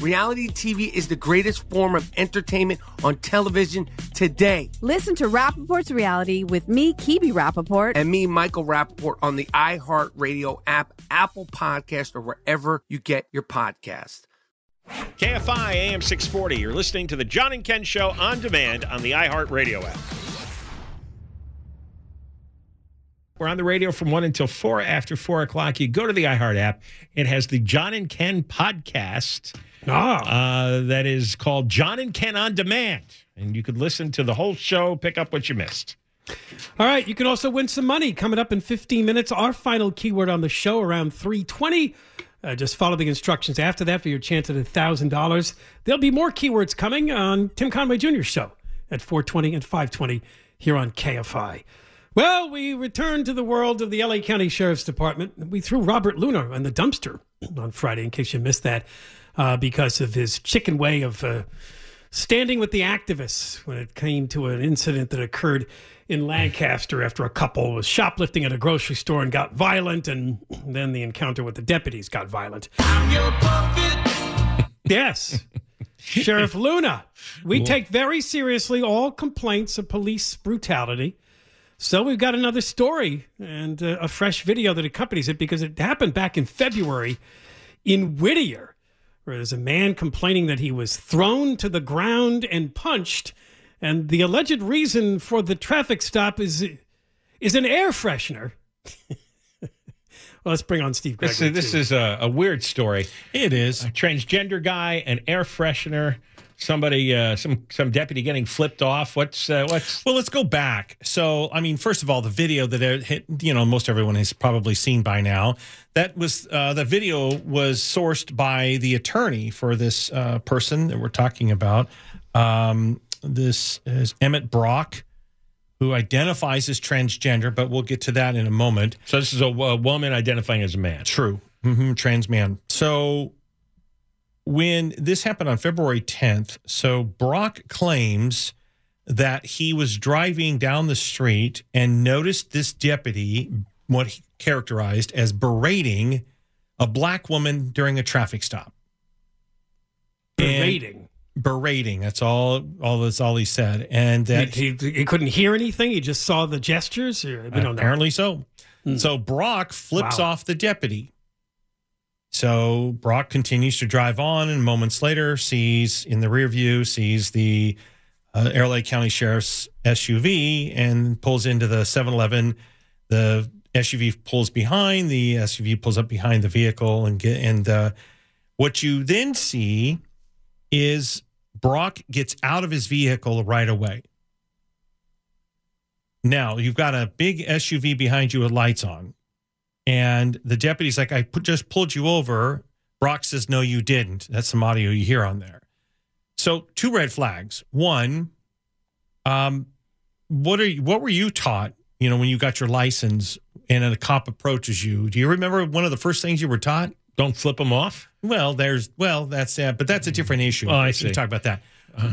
Reality TV is the greatest form of entertainment on television today. Listen to Rapaport's reality with me, Kibi Rapaport. And me, Michael Rapaport, on the iHeartRadio app, Apple Podcast, or wherever you get your podcast. KFI AM 640. You're listening to the John and Ken Show on demand on the iHeartRadio app. We're on the radio from 1 until 4 after 4 o'clock. You go to the iHeart app. It has the John and Ken podcast ah. Uh, that is called John and Ken on Demand. And you could listen to the whole show, pick up what you missed. All right. You can also win some money coming up in 15 minutes. Our final keyword on the show around 320. Uh, just follow the instructions after that for your chance at $1,000. There'll be more keywords coming on Tim Conway Jr.'s show at 420 and 520 here on KFI. Well, we return to the world of the LA County Sheriff's Department. We threw Robert Luna in the dumpster on Friday, in case you missed that, uh, because of his chicken way of uh, standing with the activists when it came to an incident that occurred in Lancaster after a couple was shoplifting at a grocery store and got violent, and then the encounter with the deputies got violent. yes. Sheriff Luna, we take very seriously all complaints of police brutality. So we've got another story and uh, a fresh video that accompanies it because it happened back in February in Whittier, where there's a man complaining that he was thrown to the ground and punched and the alleged reason for the traffic stop is is an air freshener. well, let's bring on Steve Gregory. This, this is a, a, weird story. It is a transgender guy, an air freshener. Somebody, uh, some some deputy getting flipped off. What's uh, what's? Well, let's go back. So, I mean, first of all, the video that hit, you know most everyone has probably seen by now. That was uh, the video was sourced by the attorney for this uh, person that we're talking about. Um, this is Emmett Brock, who identifies as transgender, but we'll get to that in a moment. So this is a, a woman identifying as a man. True, mm-hmm, trans man. So when this happened on February 10th, so Brock claims that he was driving down the street and noticed this deputy, what he characterized as berating a black woman during a traffic stop. Berating berating. That's all. All that's all he said, and that he, he, he couldn't hear anything. He just saw the gestures. apparently so. Hmm. So Brock flips Wow. off the deputy. So Brock continues to drive on, and moments later sees in the rear view sees the uh, LA County Sheriff's SUV and pulls into the 7-Eleven. The SUV pulls behind. The SUV pulls up behind the vehicle, and get and uh, what you then see is Brock gets out of his vehicle right away. Now you've got a big SUV behind you with lights on, and the deputy's like, "I put, just pulled you over." Brock says, "No, you didn't." That's some audio you hear on there. So two red flags. One, um, what are you, what were you taught? You know, when you got your license and a cop approaches you, do you remember one of the first things you were taught? Don't flip them off. Well, there's well, that's uh, but that's a different issue. Oh, I We see. can talk about that.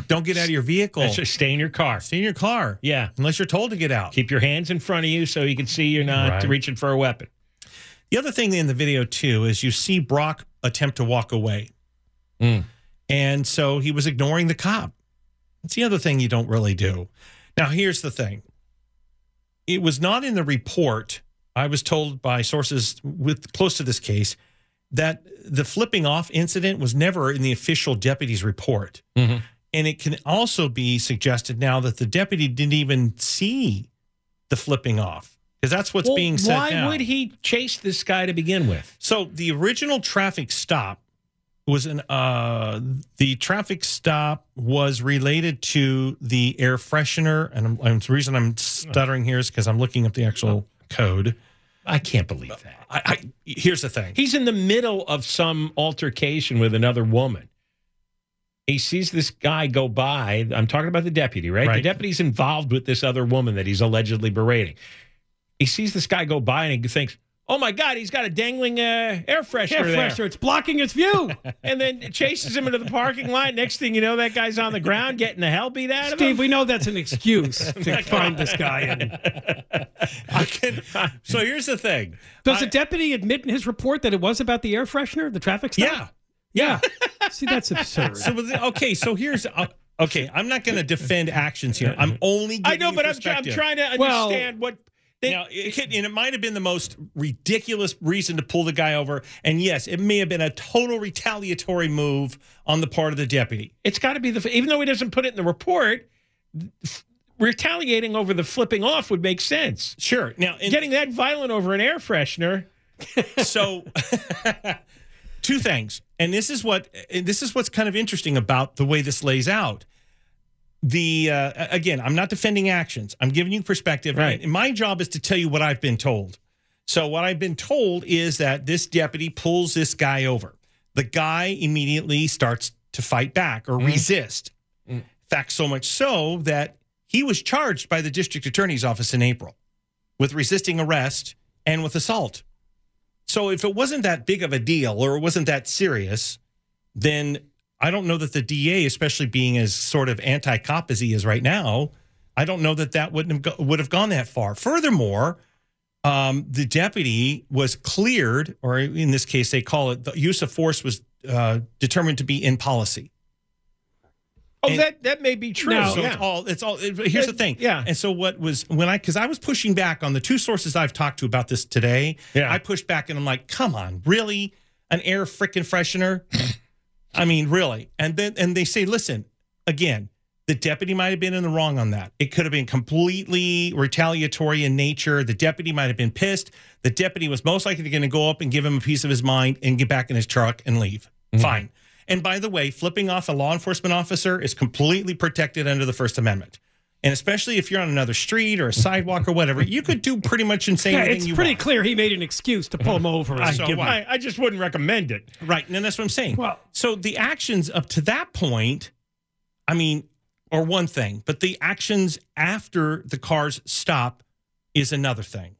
Don't get out of your vehicle. Stay in your car. Stay in your car. Yeah. Unless you're told to get out. Keep your hands in front of you so you can see you're not Right. reaching for a weapon. The other thing in the video too is you see Brock attempt to walk away, mm. and so he was ignoring the cop. That's the other thing you don't really do. Now, here's the thing: it was not in the report. I was told by sources with close to this case that the flipping off incident was never in the official deputy's report. Mm-hmm. And it can also be suggested now that the deputy didn't even see the flipping off because that's what's Well, being said. Why now. would he chase this guy to begin with? So the original traffic stop was an uh the traffic stop was related to the air freshener and, I'm, and the reason I'm stuttering here is because I'm looking up the actual code. I can't believe that. I, I here's the thing. He's in the middle of some altercation with another woman. He sees this guy go by. I'm talking about the deputy, right? The deputy's involved with this other woman that he's allegedly berating. He sees this guy go by and he thinks, "Oh my God, he's got a dangling uh, air freshener Air there." freshener, it's blocking his view. and then chases him into the parking lot. Next thing you know, that guy's on the ground getting the hell beat out of him. Steve, we know that's an excuse to find this guy. And I can, so here's the thing. does the deputy admit in his report that it was about the air freshener, the traffic stop? Yeah. Yeah. See, that's absurd. So okay, so here's uh, okay. I'm not going to defend actions here. I'm only. I know, but I'm, I'm trying to Well- understand what. They, now, it could, and it might have been the most ridiculous reason to pull the guy over. And yes, it may have been a total retaliatory move on the part of the deputy. it's got to be the even though he doesn't put it in the report. Retaliating over the flipping off would make sense. Sure. Now, and- Getting that violent over an air freshener. so two things and this is what and this is what's kind of interesting about the way this lays out the uh, again i'm not defending actions. I'm giving you perspective. Right. and my job is to tell you what i've been told. So what i've been told is that this deputy pulls this guy over. The guy immediately starts to fight back or resist. In fact so much so that he was charged by the district attorney's office in april with resisting arrest and with assault. So if it wasn't that big of a deal or it wasn't that serious, then I don't know that the DA, especially being as sort of anti-cop as he is right now, I don't know that that wouldn't have go, would have gone that far. Furthermore, um, the deputy was cleared, or in this case, they call it the use of force was uh, determined to be in policy. Oh, And- that that may be true. So yeah. it's all it's all. Here's the thing. Yeah. And so what was when I because I was pushing back on the two sources I've talked to about this today. Yeah. I pushed back and I'm like, come on, really, an air frickin' freshener? I mean, really? And then and they say, listen, again, the deputy might have been in the wrong on that. It could have been completely retaliatory in nature. The deputy might have been pissed. The deputy was most likely going to go up and give him a piece of his mind and get back in his truck and leave. Mm-hmm. Fine. And by the way, flipping off a law enforcement officer is completely protected under the First Amendment. And especially if you're on another street or a sidewalk or whatever, you could do pretty much insane Yeah, anything it's you pretty want. clear he made an excuse to pull him mm-hmm. over. and I- give I, I just wouldn't recommend it. Right. And that's what I'm saying. Well- so the actions up to that point, I mean, are one thing, but the actions after the cars stop is another thing.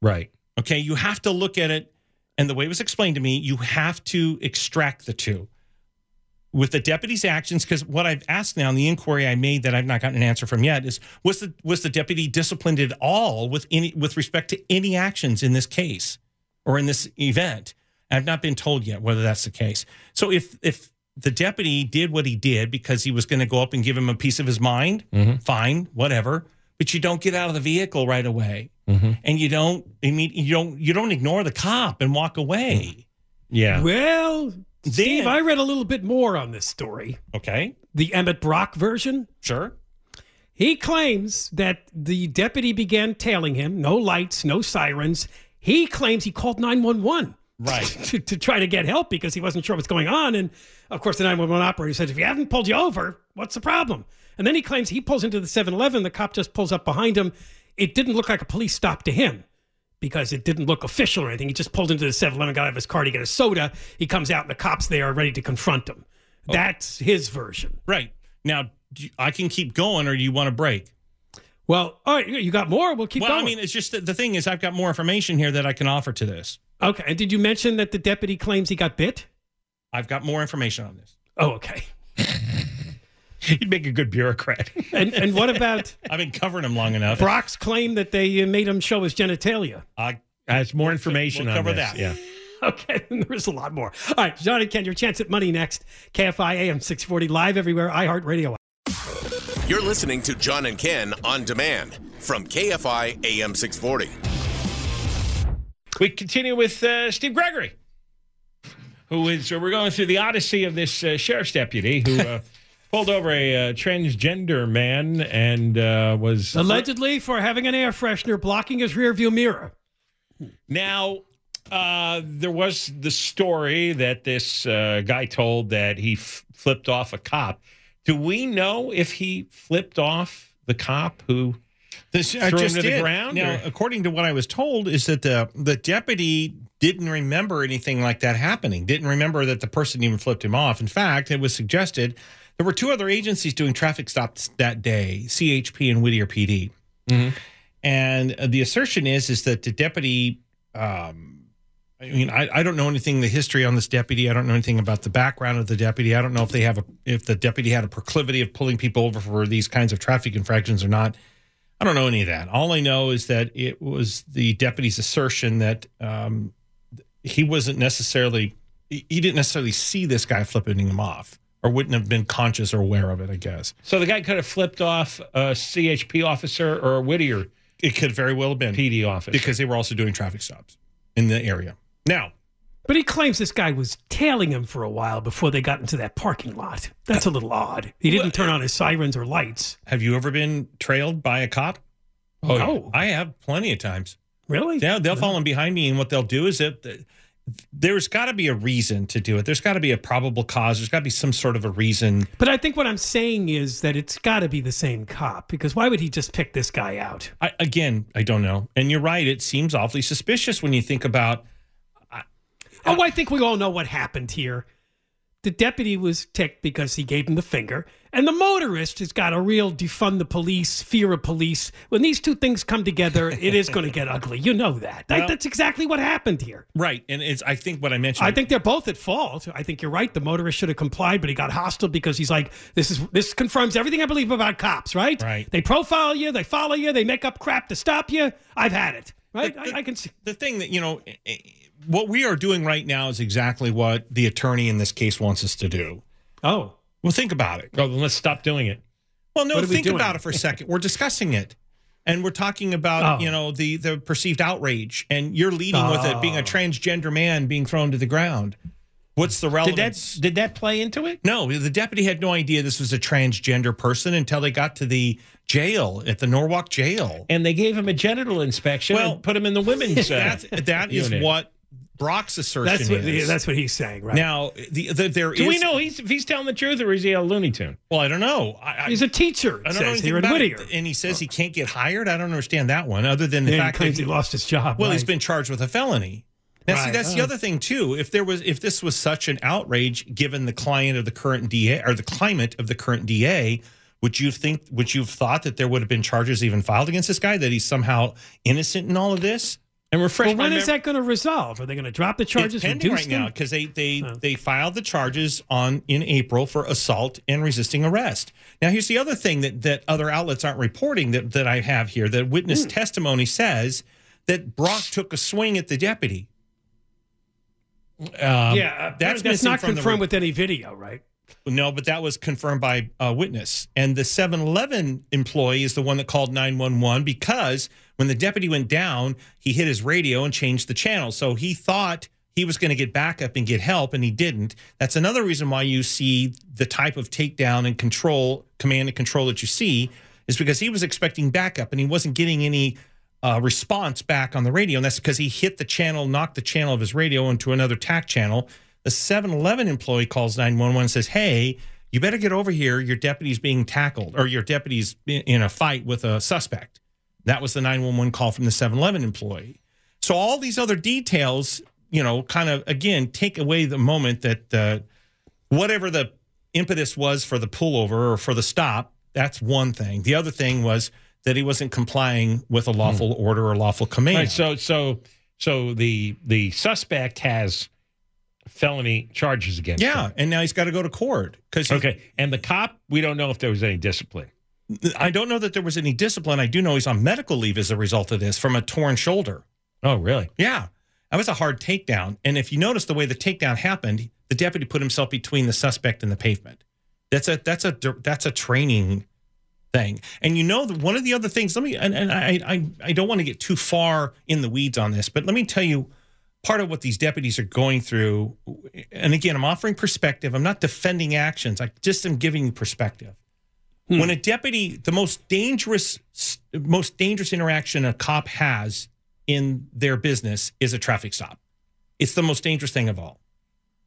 Right. Okay. You have to look at it. And the way it was explained to me, you have to extract the two. With the deputy's actions, because what I've asked now in the inquiry I made that I've not gotten an answer from yet is was the was the deputy disciplined at all with any with respect to any actions in this case or in this event? I've not been told yet whether that's the case. So if if the deputy did what he did because he was going to go up and give him a piece of his mind, mm-hmm. fine, whatever. But you don't get out of the vehicle right away. Mm-hmm. and you don't I mean you don't you don't ignore the cop and walk away. Mm-hmm. Yeah. Well, Steve, Then- I read a little bit more on this story. Okay. The Emmett Brock version. Sure. He claims that the deputy began tailing him, no lights, no sirens. He claims he called 911 Right. to, to try to get help because he wasn't sure what's going on. And of course, the 911 operator says, if you haven't pulled you over, what's the problem? And then he claims he pulls into the 7 Eleven. The cop just pulls up behind him. It didn't look like a police stop to him because it didn't look official or anything. He just pulled into the 7 Eleven, got out of his car to get a soda. He comes out and the cops there are ready to confront him. That's his version. Right. Now you- I can keep going or do you want to break? Well, all right, you got more? We'll keep going. well, going. I mean, it's just that the thing is, I've got more information here that I can offer to this. Okay. And did you mention that the deputy claims he got bit? I've got more information on this. Oh, okay. You'd make a good bureaucrat. And and what about I've been covering him long enough. Brock's claim that they uh, made him show his genitalia? I Has more information we'll on cover this. that. Yeah. Okay, there's a lot more. All right, John and Ken, your chance at money next. KFI AM 640 live everywhere, iHeartRadio. You're listening to John and Ken on demand from KFI AM 640. We continue with uh, Steve Gregory, who is, uh, we're going through the odyssey of this uh, sheriff's deputy who uh, pulled over a uh, transgender man and uh, was. Allegedly for having an air freshener blocking his rearview mirror. Now, uh, there was the story that this uh, guy told that he f- flipped off a cop. Do we know if he flipped off the cop who This threw I just him to did. the ground? Now, or- according to what I was told, is that the the deputy didn't remember anything like that happening. Didn't remember that the person even flipped him off. In fact, it was suggested there were two other agencies doing traffic stops that day: CHP and Whittier PD. And uh, the assertion is is that the deputy. Um, I mean, I, I don't know anything the history on this deputy. I don't know anything about the background of the deputy. I don't know if they have a if the deputy had a proclivity of pulling people over for these kinds of traffic infractions or not. I don't know any of that. All I know is that it was the deputy's assertion that um, he wasn't necessarily he he didn't necessarily see this guy flipping him off or wouldn't have been conscious or aware of it. I guess so the guy could have flipped off a CHP officer or a Whittier it could very well have been PD officer. because they were also doing traffic stops in the area. Now, But he claims this guy was tailing him for a while before they got into that parking lot. That's a little odd. He didn't turn uh, on his sirens or lights. have you ever been trailed by a cop? Oh, no. I have plenty of times. Really? Yeah, they'll fall in behind me, and what they'll do is that there's got to be a reason to do it. There's got to be a probable cause. There's got to be some sort of a reason. But I think what I'm saying is that it's got to be the same cop because why would he just pick this guy out? I, again, I don't know. And you're right. It seems awfully suspicious when you think about. Oh, I think we all know what happened here. The deputy was ticked because he gave him the finger, and the motorist has got a real defund the police, fear of police. When these two things come together, it is going to get ugly. You know that. That- Well- That's exactly what happened here. Right, and it's. I think what I mentioned. I think they're both at fault. I think you're right. The motorist should have complied, but he got hostile because he's like, "This is this confirms everything I believe about cops." Right? Right. They profile you, they follow you, they make up crap to stop you. I've had it. Right? I, I can see. the thing that you know, what we are doing right now is exactly what the attorney in this case wants us to do. Oh, Well, think about it. Oh, then let's stop doing it. Well, no, are we think about it for a second. We're discussing it. And we're talking about, Oh. you know, the the perceived outrage. And you're leading with it being a Oh. transgender man being thrown to the ground. What's the Did relevance? that did that play into it? No, the deputy had no idea this was a transgender person until they got to the jail at the Norwalk jail. And they gave him a genital inspection Well, and put him in the women's. Uh, That's, that is what Brock's assertion that's what is. that's what he's saying. Right? now, the, the, there Do we know he's, if he's telling the truth or is he a Looney Tune? Well, I don't know. I, I, he's a teacher. I don't know anything about Whittier. it. And he says he can't get hired. I don't understand that one, other than the Yeah, he fact that claims he lost his job. Well, he's been charged with a felony. Now, see, Right. that's the Oh. other thing too. If there was, if this was such an outrage, given the client of the current DA or the climate of the current DA, would you think? Would you have thought that there would have been charges even filed against this guy? That he's somehow innocent in all of this? And refresh Well, when is that going to resolve? Are they going to drop the charges? pending right now because they they Oh. they filed the charges on in April for assault and resisting arrest. Now, here's the other thing that that other outlets aren't reporting that that I have here. That witness Hmm. testimony says that Brock took a swing at the deputy. Um, yeah, that's that's not confirmed with any video, right? No, but that was confirmed by a witness. And the 7 Eleven employee is the one that called 911 because When the deputy went down, he hit his radio and changed the channel. So he thought he was going to get backup and get help, and he didn't. That's another reason why you see the type of takedown and control, command and control that you see, is because he was expecting backup and he wasn't getting any uh, response back on the radio. And that's because he hit the channel, knocked the channel of his radio into another TAC channel. The 7 Eleven employee calls 911 and says, Hey, you better get over here. Your deputy's being tackled, or your deputy's in a fight with a suspect. That was the 911 call from the 7 Eleven employee. So all these other details, you know, kind of again take away the moment that uh, whatever the impetus was for the pullover or for the stop, that's one thing. The other thing was that he wasn't complying with a lawful Hmm. order or lawful command. Right, so so so the the suspect has felony charges against him. yeah, and now he's got to go to court because Okay, and the cop, we don't know if there was any discipline. I don't know that there was any discipline. I do know he's on medical leave as a result of this from a torn shoulder. Oh, really? Yeah. That was a hard takedown. And if you notice the way the takedown happened, the deputy put himself between the suspect and the pavement. That's a that's a that's a training thing. And you know one of the other things, let me and, and I, I I don't want to get too far in the weeds on this, but let me tell you part of what these deputies are going through. And again, I'm offering perspective. I'm not defending actions. I just am giving you perspective. Hmm. When a deputy, the most dangerous, most dangerous interaction a cop has in their business is a traffic stop. It's the most dangerous thing of all.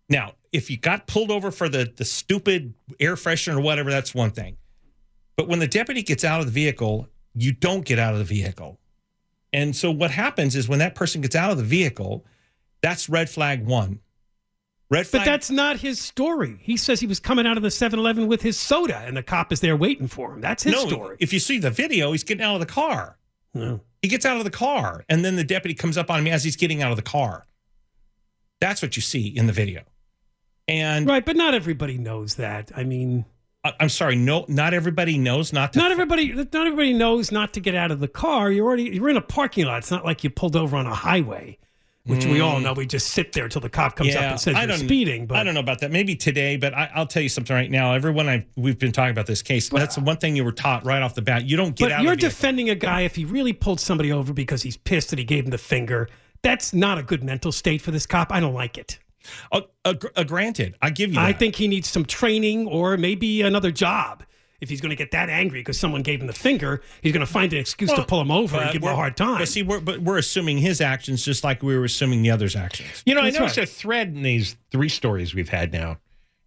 Now, if you got pulled over for the the stupid air freshener or whatever, that's one thing. But when the deputy gets out of the vehicle, you don't get out of the vehicle. And so what happens is when that person gets out of the vehicle, that's red flag one. Red But that's not his story. He says he was coming out of the 7 Eleven with his soda, and the cop is there waiting for him. That's his no, story. If you see the video, he's getting out of the car. No. He gets out of the car, and then the deputy comes up on him as he's getting out of the car. That's what you see in the video. And right, but not everybody knows that. I mean, I- I'm sorry, no, not everybody knows not to. not everybody not everybody knows not to get out of the car. You're already you're in a parking lot. It's not like you pulled over on a highway, which we all Mm. know. We just sit there till the cop comes up and says I you're don't, speeding. But I don't know about that. Maybe today, but I, I'll tell you something right now. Everyone, I we've been talking about this case. that's the one thing you were taught right off the bat. You don't get but out. you're defending a guy if he really pulled somebody over because he's pissed that he gave him the finger. That's not a good mental state for this cop. I don't like it. Uh, uh, uh, granted, I give you. I think he needs some training or maybe another job. If he's going to get that angry because someone gave him the finger, he's going to find an excuse to pull him over and give him a hard time. But see, we're but we're assuming his actions just like we were assuming the others' actions. You know, That's I noticed right. a thread in these three stories we've had now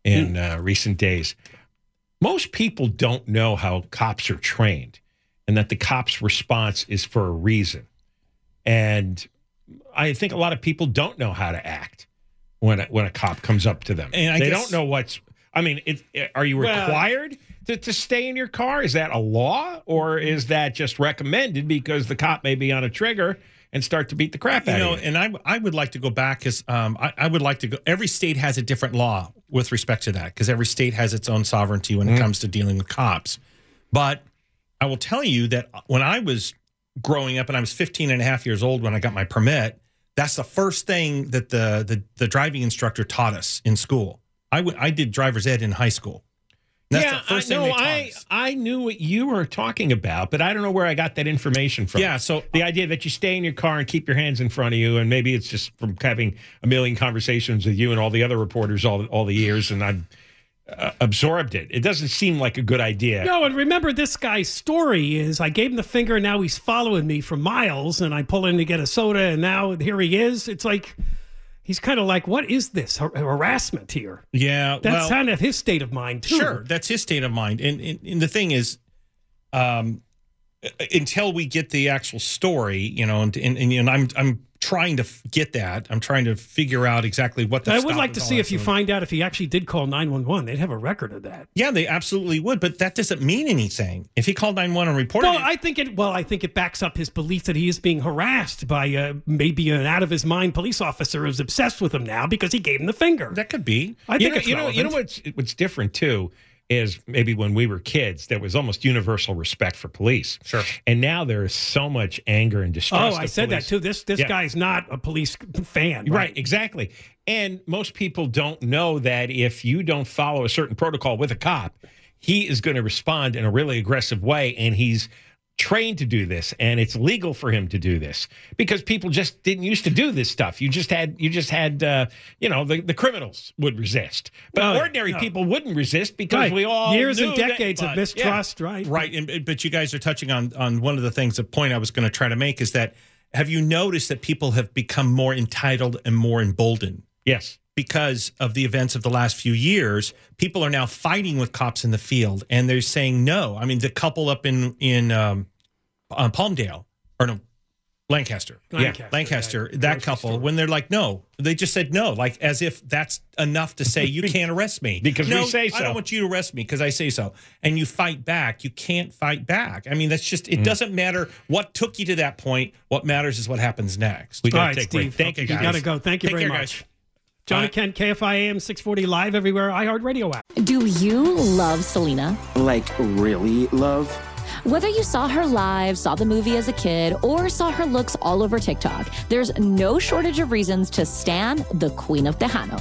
in uh, recent days. Most people don't know how cops are trained and that the cops' response is for a reason. And I think a lot of people don't know how to act when a, when a cop comes up to them. And I they guess- don't know what's. I mean, it, are you Well- required to, to stay in your car? Is that a law or is that just recommended because the cop may be on a trigger and start to beat the crap You out know, of you? and I I would like to go back because um, I, I would like to go. Every state has a different law with respect to that because every state has its own sovereignty when it comes to dealing with cops. But I will tell you that when I was growing up and I was 15 and a half years old when I got my permit, that's the first thing that the the, the driving instructor taught us in school. I I did driver's ed in high school. That's yeah, the first I, thing no, they taught I us. I knew what you were talking about, but I don't know where I got that information from. Yeah, so the idea that you stay in your car and keep your hands in front of you, and maybe it's just from having a million conversations with you and all the other reporters all all the years, and I've uh, absorbed it. It doesn't seem like a good idea. No, and remember this guy's story is I gave him the finger and now he's following me for miles and I pull in to get a soda and now here he is. It's like he's kind of like, what is this Har- harassment here? Yeah, That's well, kind of his state of mind too. Sure, that's his state of mind. And, and, and the thing is, um, until we get the actual story, you know, and, and, and I'm I'm trying to f- get that. I'm trying to figure out exactly what the. I would like to see if you find out if he actually did call 911. They'd have a record of that. Yeah, they absolutely would, but that doesn't mean anything. If he called 911 and reported Well, it, I think it. Well, I think it backs up his belief that he is being harassed by uh, maybe an out of his mind police officer who's obsessed with him now because he gave him the finger. that could be. I you think know, you know, you know what's what's different too is maybe when we were kids there was almost universal respect for police. Sure. And now there is so much anger and distrust. Oh, I said police. that too. This this Yeah. guy's not a police fan, Right, exactly. And most people don't know that if you don't follow a certain protocol with a cop, he is going to respond in a really aggressive way and he's trained to do this and it's legal for him to do this because people just didn't used to do this stuff you just had you just had uh, you know the, the criminals would resist but No, ordinary no. people wouldn't resist because Right. we all Years and knew that- decades of but- mistrust, right? Right, and, but you guys are touching on on one of the things. The point I was going to try to make is that have you noticed that people have become more entitled and more emboldened? Yes, because of the events of the last few years, people are now fighting with cops in the field, and they're saying no. I mean, the couple up in in um, uh, Palmdale or no. Lancaster, Lancaster, yeah, Lancaster. yeah, that couple, store. when they're like, no, they just said no, like as if that's enough to say you can't arrest me Because we No, say I don't want you to arrest me because I say so, and you fight back. You can't fight back. I mean, that's just. It doesn't matter what took you to that point. What matters is what happens next. We gotta right, take a break. Thank you, You guys. got to go. Thank you Take very care, much. guys. John Kent, and Ken, KFI AM 640 live everywhere, iHeartRadio app. Do you love Selena? Like, really, love? Whether you saw her live, saw the movie as a kid, or saw her looks all over TikTok, there's no shortage of reasons to stan the Queen of Tejano.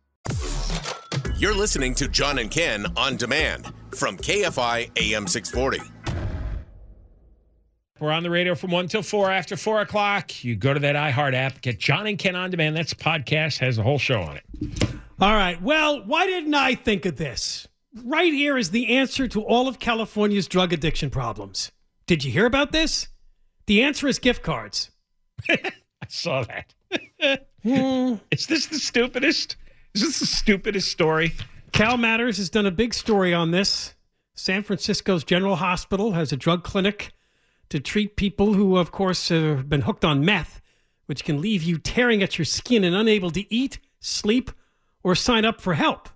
You're listening to John and Ken on demand from KFI AM 640. We're on the radio from 1 till 4 after 4 o'clock. You go to that iHeart app, get John and Ken on demand. That's a podcast, has a whole show on it. All right. Well, why didn't I think of this? Right here is the answer to all of California's drug addiction problems. Did you hear about this? The answer is gift cards. I saw that. Hmm. Is this the stupidest? Is this the stupidest story? Cal Matters has done a big story on this. San Francisco's General Hospital has a drug clinic to treat people who, of course, have been hooked on meth, which can leave you tearing at your skin and unable to eat, sleep, or sign up for help.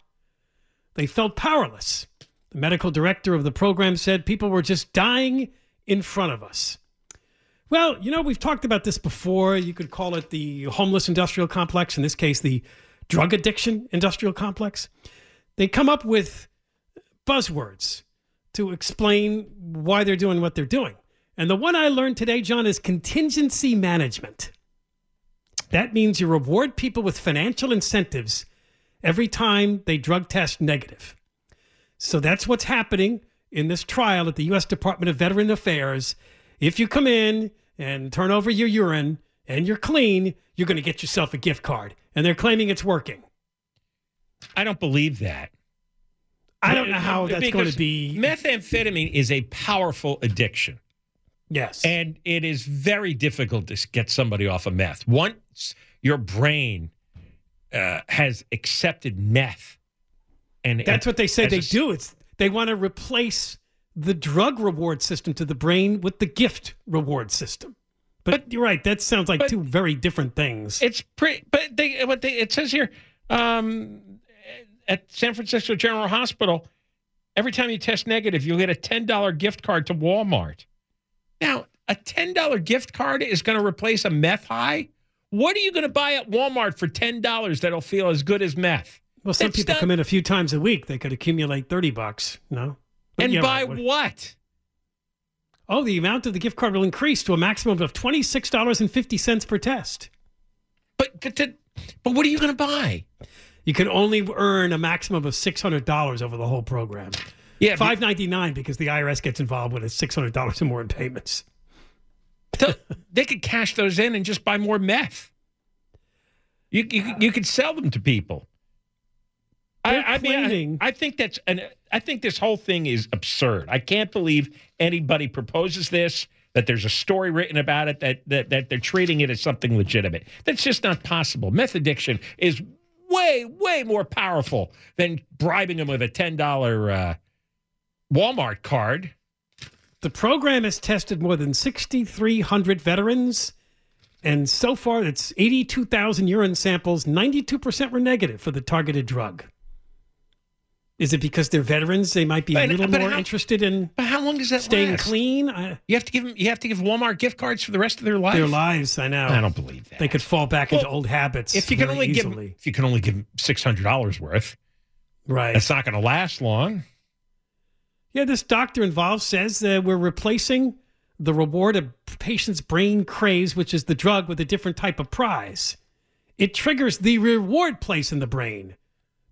They felt powerless. The medical director of the program said people were just dying in front of us. Well, you know, we've talked about this before. You could call it the homeless industrial complex, in this case, the drug addiction industrial complex. They come up with buzzwords to explain why they're doing what they're doing. And the one I learned today, John, is contingency management. That means you reward people with financial incentives every time they drug test negative. So that's what's happening in this trial at the U.S. Department of Veteran Affairs. If you come in and turn over your urine and you're clean, you're going to get yourself a gift card. And they're claiming it's working. I don't believe that. I don't know how that's going to be. Methamphetamine is a powerful addiction. Yes. And it is very difficult to get somebody off of meth. Once your brain uh, has accepted meth, and That's what they say they a do. It's they want to replace the drug reward system to the brain with the gift reward system. But, you're right. That sounds like two very different things. It's pretty, but they what they it says here um, at San Francisco General Hospital, every time you test negative, you'll get a ten dollar gift card to Walmart. Now, a ten dollar gift card is going to replace a meth high. What are you going to buy at Walmart for ten dollars that'll feel as good as meth? well, some It's people not- come in a few times a week. They could accumulate thirty bucks. No, But and buy right, what- what? Oh, the amount of the gift card will increase to a maximum of twenty six dollars and fifty cents per test. But but, to, but what are you going to buy? You can only earn a maximum of six hundred dollars over the whole program. Yeah, five ninety nine because the IRS gets involved when it's six hundred dollars or more in payments. they could cash those in and just buy more meth. You you, you could sell them to people. I, I mean, I, I think that's an. I think this whole thing is absurd. I can't believe anybody proposes this. That there's a story written about it. That that that they're treating it as something legitimate. That's just not possible. Meth addiction is way way more powerful than bribing them with a ten dollar uh, Walmart card. The program has tested more than 6,300 veterans, and so far it's 82,000 urine samples. 92% were negative for the targeted drug. Is it because they're veterans? They might be a But- little but more how- interested in But how long does that staying last? clean. I, You have to give them. You have to give Walmart gift cards for the rest of their lives. their lives, I know. I don't believe that. They could fall back into old habits. If you can only give, easily. if you can only give six hundred dollars worth, right? That's not going to last long. Yeah, this doctor involved says that we're replacing the reward a patient's brain craves, which is the drug, with a different type of prize. It triggers the reward place in the brain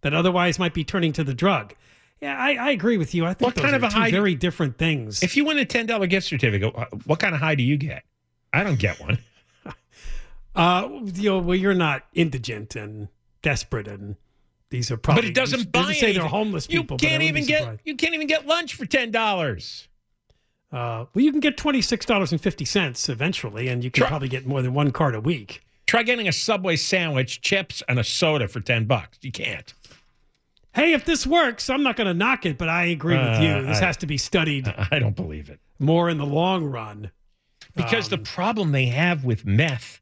that otherwise might be turning to the drug. Yeah, I, I agree with you. I think What those kind of are a two high very different things. If you win a ten dollar gift certificate, uh, what kind of high do you get? I don't get one. Uh, you know, well, you're not indigent and desperate, and these are probably. but it doesn't they buy say they're homeless You people. I can't even get. You can't even get lunch for ten dollars. Uh, well, you can get twenty six dollars and fifty cents eventually, and you can Try- probably get more than one card a week. Try getting a Subway sandwich, chips, and a soda for ten bucks. You can't. Hey, if this works, I'm not going to knock it, but I agree with Uh, you. This I- has to be studied I don't believe it. more in the long run. Because Um, the problem they have with meth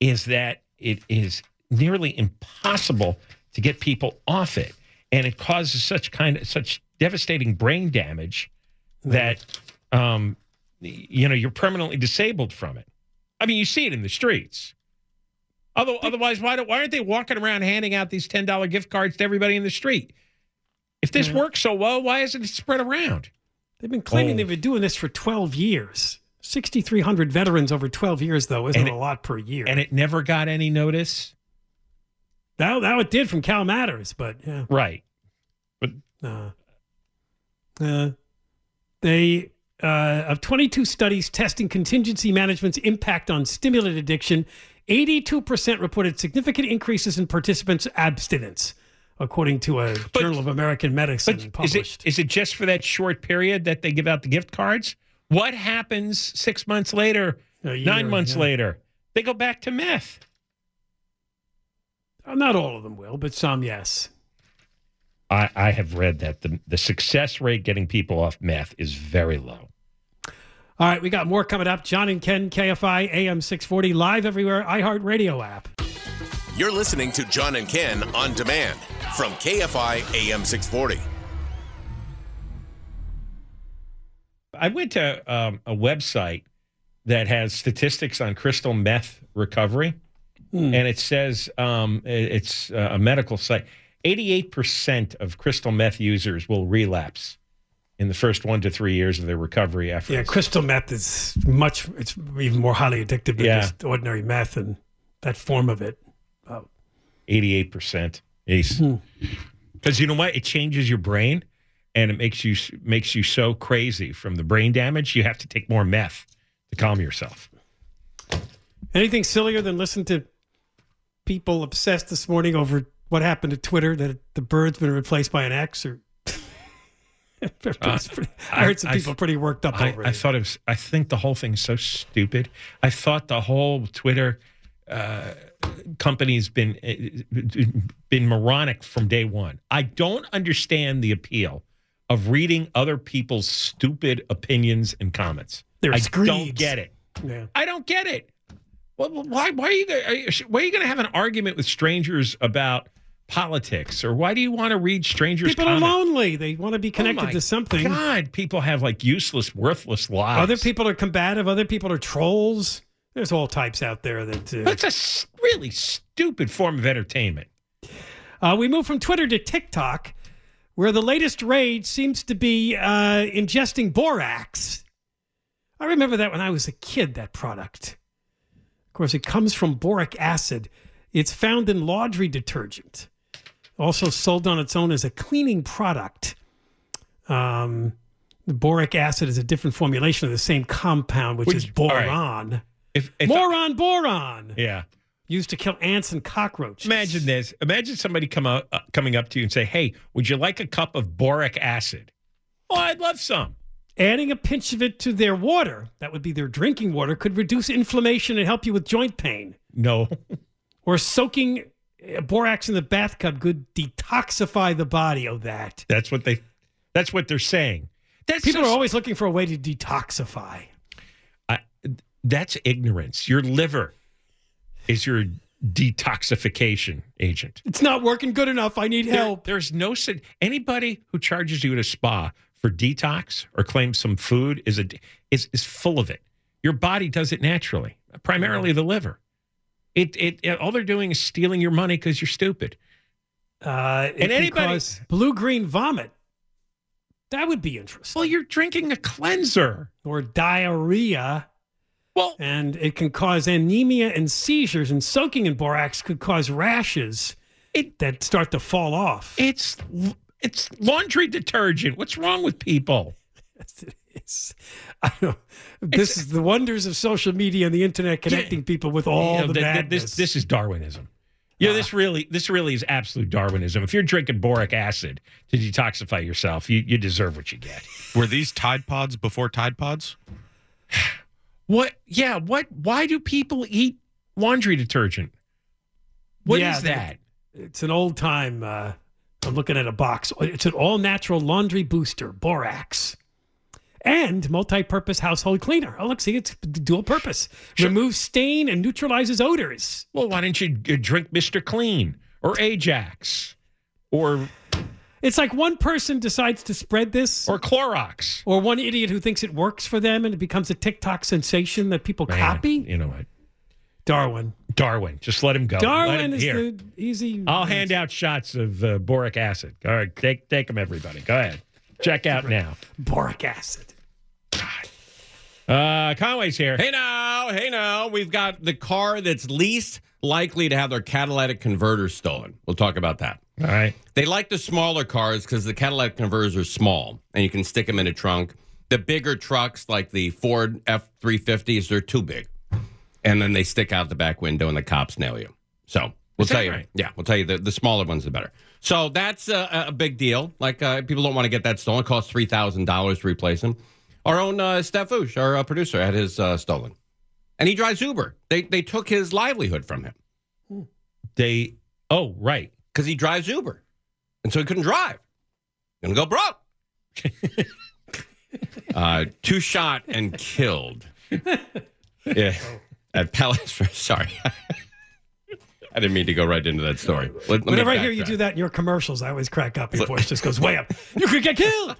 is that it is nearly impossible to get people off it, and it causes such kind of such devastating brain damage that um, you know you're permanently disabled from it. I mean, you see it in the streets. Although, otherwise, why don't, why aren't they walking around handing out these ten dollar gift cards to everybody in the street? If this Yeah. works so well, why isn't it spread around? They've been claiming Oh. they've been doing this for 12 years. 6,300 veterans over 12 years, though, isn't And a lot per year. And it never got any notice. Now, now it did from Cal Matters, but yeah. Right. But Uh, uh, they uh, of 22 studies testing contingency management's impact on stimulant addiction, 82% reported significant increases in participants' abstinence, according to a Journal of American Medicine But is it is it just for that short period that they give out the gift cards? What happens six months later, year, nine months yeah. later? They go back to meth. Uh, Not all of them will, but some, yes. I, I have read that the the success rate getting people off meth is very low. All right, we got more coming up. John and Ken, KFI AM 640, live everywhere, iHeartRadio app. You're listening to John and Ken on demand from KFI AM 640. I went to um, a website that has statistics on crystal meth recovery, and it says um, it's uh, a medical site. Eighty-eight percent of crystal meth users will relapse in the first one to three years of their recovery efforts. Yeah, crystal meth is much, it's even more highly addictive than Yeah. just ordinary meth and that form of it. Eighty-eight percent. Hmm. Because you know what? It changes your brain, and it makes you makes you so crazy from the brain damage. You have to take more meth to calm yourself. Anything sillier than listen to people obsessed this morning over what happened to Twitter that the bird's been replaced by an X or Pretty- I heard some people pretty worked up I, over it. I thought it was. I think the whole thing's so stupid. I thought the whole Twitter uh, company's been uh, been moronic from day one. I don't understand the appeal of reading other people's stupid opinions and comments. They're I screeds. don't get it. Yeah. I don't get it. Well, why? Why are you? Are you why are you going to have an argument with strangers about politics, or why do you want to read strangers? People comments? are lonely. They want to be connected Oh to something. God, people have like useless, worthless lives. Other people are combative. Other people are trolls. There's all types out there that. Uh, That's a really stupid form of entertainment. Uh, we move from Twitter to TikTok, where the latest rage seems to be uh, ingesting borax. I remember that when I was a kid, that product. Of course, it comes from boric acid. It's found in laundry detergent, also sold on its own as a cleaning product. Um, the boric acid is a different formulation of the same compound, which, Which- is all right. boron. If, if Boron, boron. yeah. Used to kill ants and cockroaches. Imagine this. Imagine somebody come out, uh, coming up to you and say, "Hey, would you like a cup of boric acid?" Oh, I'd love some. Adding a pinch of it to their water, that would be their drinking water, could reduce inflammation and help you with joint pain. No. Or soaking Uh, borax in the bathtub could detoxify the body of that. That's what they. That's what they're saying. That's People are always looking for a way to detoxify. I, that's ignorance. Your liver is your detoxification agent. It's not working good enough. I need There- help. there's no anybody who charges you at a spa for detox or claims some food is a is is full of it. Your body does it naturally, primarily the liver. It it, it- all they're doing is stealing your money because you're stupid. Uh, And anybody- blue green vomit. That would be interesting. Well, you're drinking a cleanser or diarrhea. Well, and it can cause anemia and seizures. And soaking in borax could cause rashes it, that start to fall off. It's it's laundry detergent. What's wrong with people? It's, I don't know. This is the wonders of social media and the internet connecting people with all You know, the th- th- madness. this this is Darwinism. Yeah, this really this really is absolute Darwinism. If you're drinking boric acid to detoxify yourself, you, you deserve what you get. Were these Tide Pods before Tide Pods? What? Yeah. What? Why do people eat laundry detergent? What is Yeah, that? It's an old time. Uh, I'm looking at a box. It's an all natural laundry booster, borax, and multi purpose household cleaner. Oh, look, see, it's dual purpose. Removes stain and neutralizes odors. Well, why don't you uh, drink Mister Clean or Ajax or It's like one person decides to spread this, or Clorox, or one idiot who thinks it works for them, and it becomes a TikTok sensation that people Man, copy. You know what? Darwin. Darwin. Just let him go. Darwin him- is here. the easy. I'll hand out shots of uh, boric acid. All right, take take them, everybody. Go ahead. Check out now. Boric acid. Uh, Conway's here. Hey now, hey now. We've got the car that's least likely to have their catalytic converter stolen. We'll talk about that. All right. They like the smaller cars because the catalytic converters are small and you can stick them in a trunk. The bigger trucks, like the Ford F 350s, they're too big. And then they stick out the back window and the cops nail you. So we'll Is tell you. right? Yeah, we'll tell you the, the smaller ones are better. So that's a, a big deal. Like uh, people don't want to get that stolen. It costs $3,000 to replace them. Our own uh, Steph Fouche, our uh, producer, had his uh, stolen. And he drives Uber. They, they took his livelihood from him. They, oh, right. Because he drives Uber. And so he couldn't drive. Gonna go broke. uh, two shot and killed. Yeah. At Palace. Sorry. I didn't mean to go right into that story. Let- let Whenever I hear you do that in your commercials, I always crack up. Your voice just goes way up. You could get killed.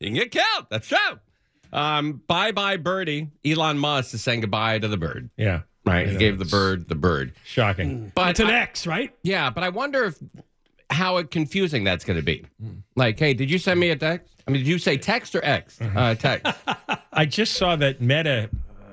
You can get killed. That's true. Um, bye bye, birdie. Elon Musk is saying goodbye to the bird. Yeah. Right. Yeah, he gave the bird the bird. Shocking. But it's an I- X, right? Yeah, but I wonder if how confusing that's going to be. Like, hey, did you send me a text? I mean, did you say text or X? Uh, text. I just saw that Meta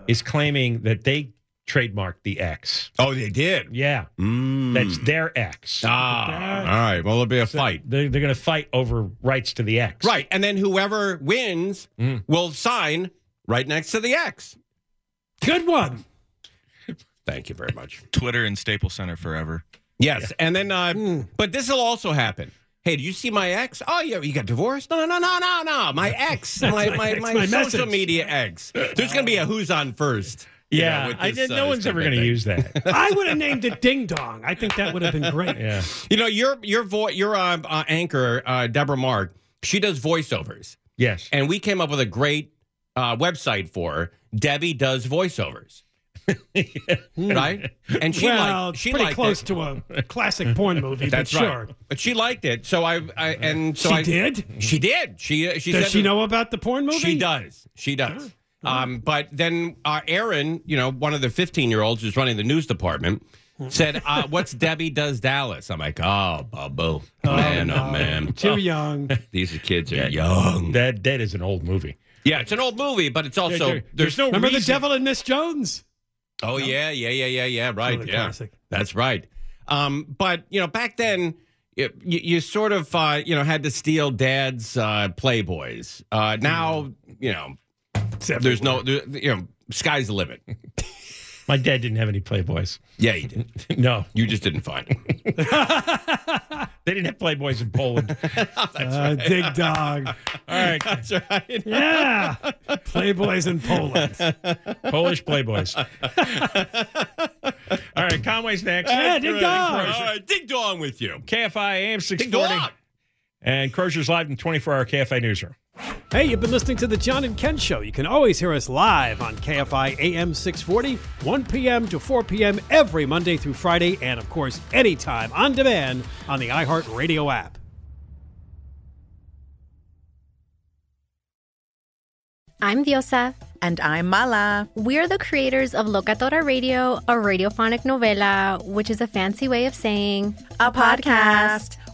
is claiming that they trademarked the X. Oh, they did. Yeah. That's their X. Ah, all right. Well, there'll be a fight. They're, they're going to fight over rights to the X. Right. And then whoever wins will sign right next to the X. Good one. Thank you very much. Twitter and Staples Center forever. Yes. And then, uh, but this will also happen. Hey, did you see my ex? Oh, yeah, you got divorced? No, no, no, no, no. no. My ex, my my my, ex, my, my social message. media ex. There's going to be a who's on first. You know, Yeah, with I this, did, uh, no one's ever going to use that. I would have named it Ding Dong. I think that would have been great. Yeah. You know, your your vo- your uh, uh, anchor, uh, Deborah Mark, she does voiceovers. Yes. And we came up with a great uh, website for her. Debbie does voiceovers. right? And she well, liked she pretty liked close it. to a classic porn movie. That's but right. sure. But she liked it. So I, I and so She I, did? She did. She uh, she Does said she that- know about the porn movie? She does. She does. Um, but then uh, Aaron, you know, one of the 15 year olds who's running the news department, said, uh, "What's Debbie does Dallas?" I'm like, "Oh, Bubbo, man, oh, no. man, Too young. these kids are young." That that is an old movie. Yeah, it's an old movie, but it's also there- there's no Remember the Devil and Miss Jones? Oh yeah, yeah, yeah, yeah, yeah. Right, Another yeah, classic. that's right. Um, but you know, back then, you, you, you sort of uh, you know had to steal Dad's uh, Playboys. Uh, now, you know, there's no, there, you know, sky's the limit. My dad didn't have any Playboys. Yeah, he didn't. No, You just didn't find them. they didn't have Playboys in Poland. That's Uh, Dig Dog. All right, That's right. Yeah. Playboys in Poland. Polish Playboys. All right, Conway's next. Yeah, Dig Dog. All right, dig dong with you. KFI AM Dig 640. dong. And Crozier's live in 24 hour KFI newsroom. Hey, you've been listening to the John and Ken Show. You can always hear us live on KFI AM 640, 1 p.m. to 4 p.m. every Monday through Friday, and of course, anytime on demand on the iHeartRadio app. I'm Diosa. And I'm Mala. We're the creators of Locatora Radio, a radiophonic novela, which is a fancy way of saying A podcast.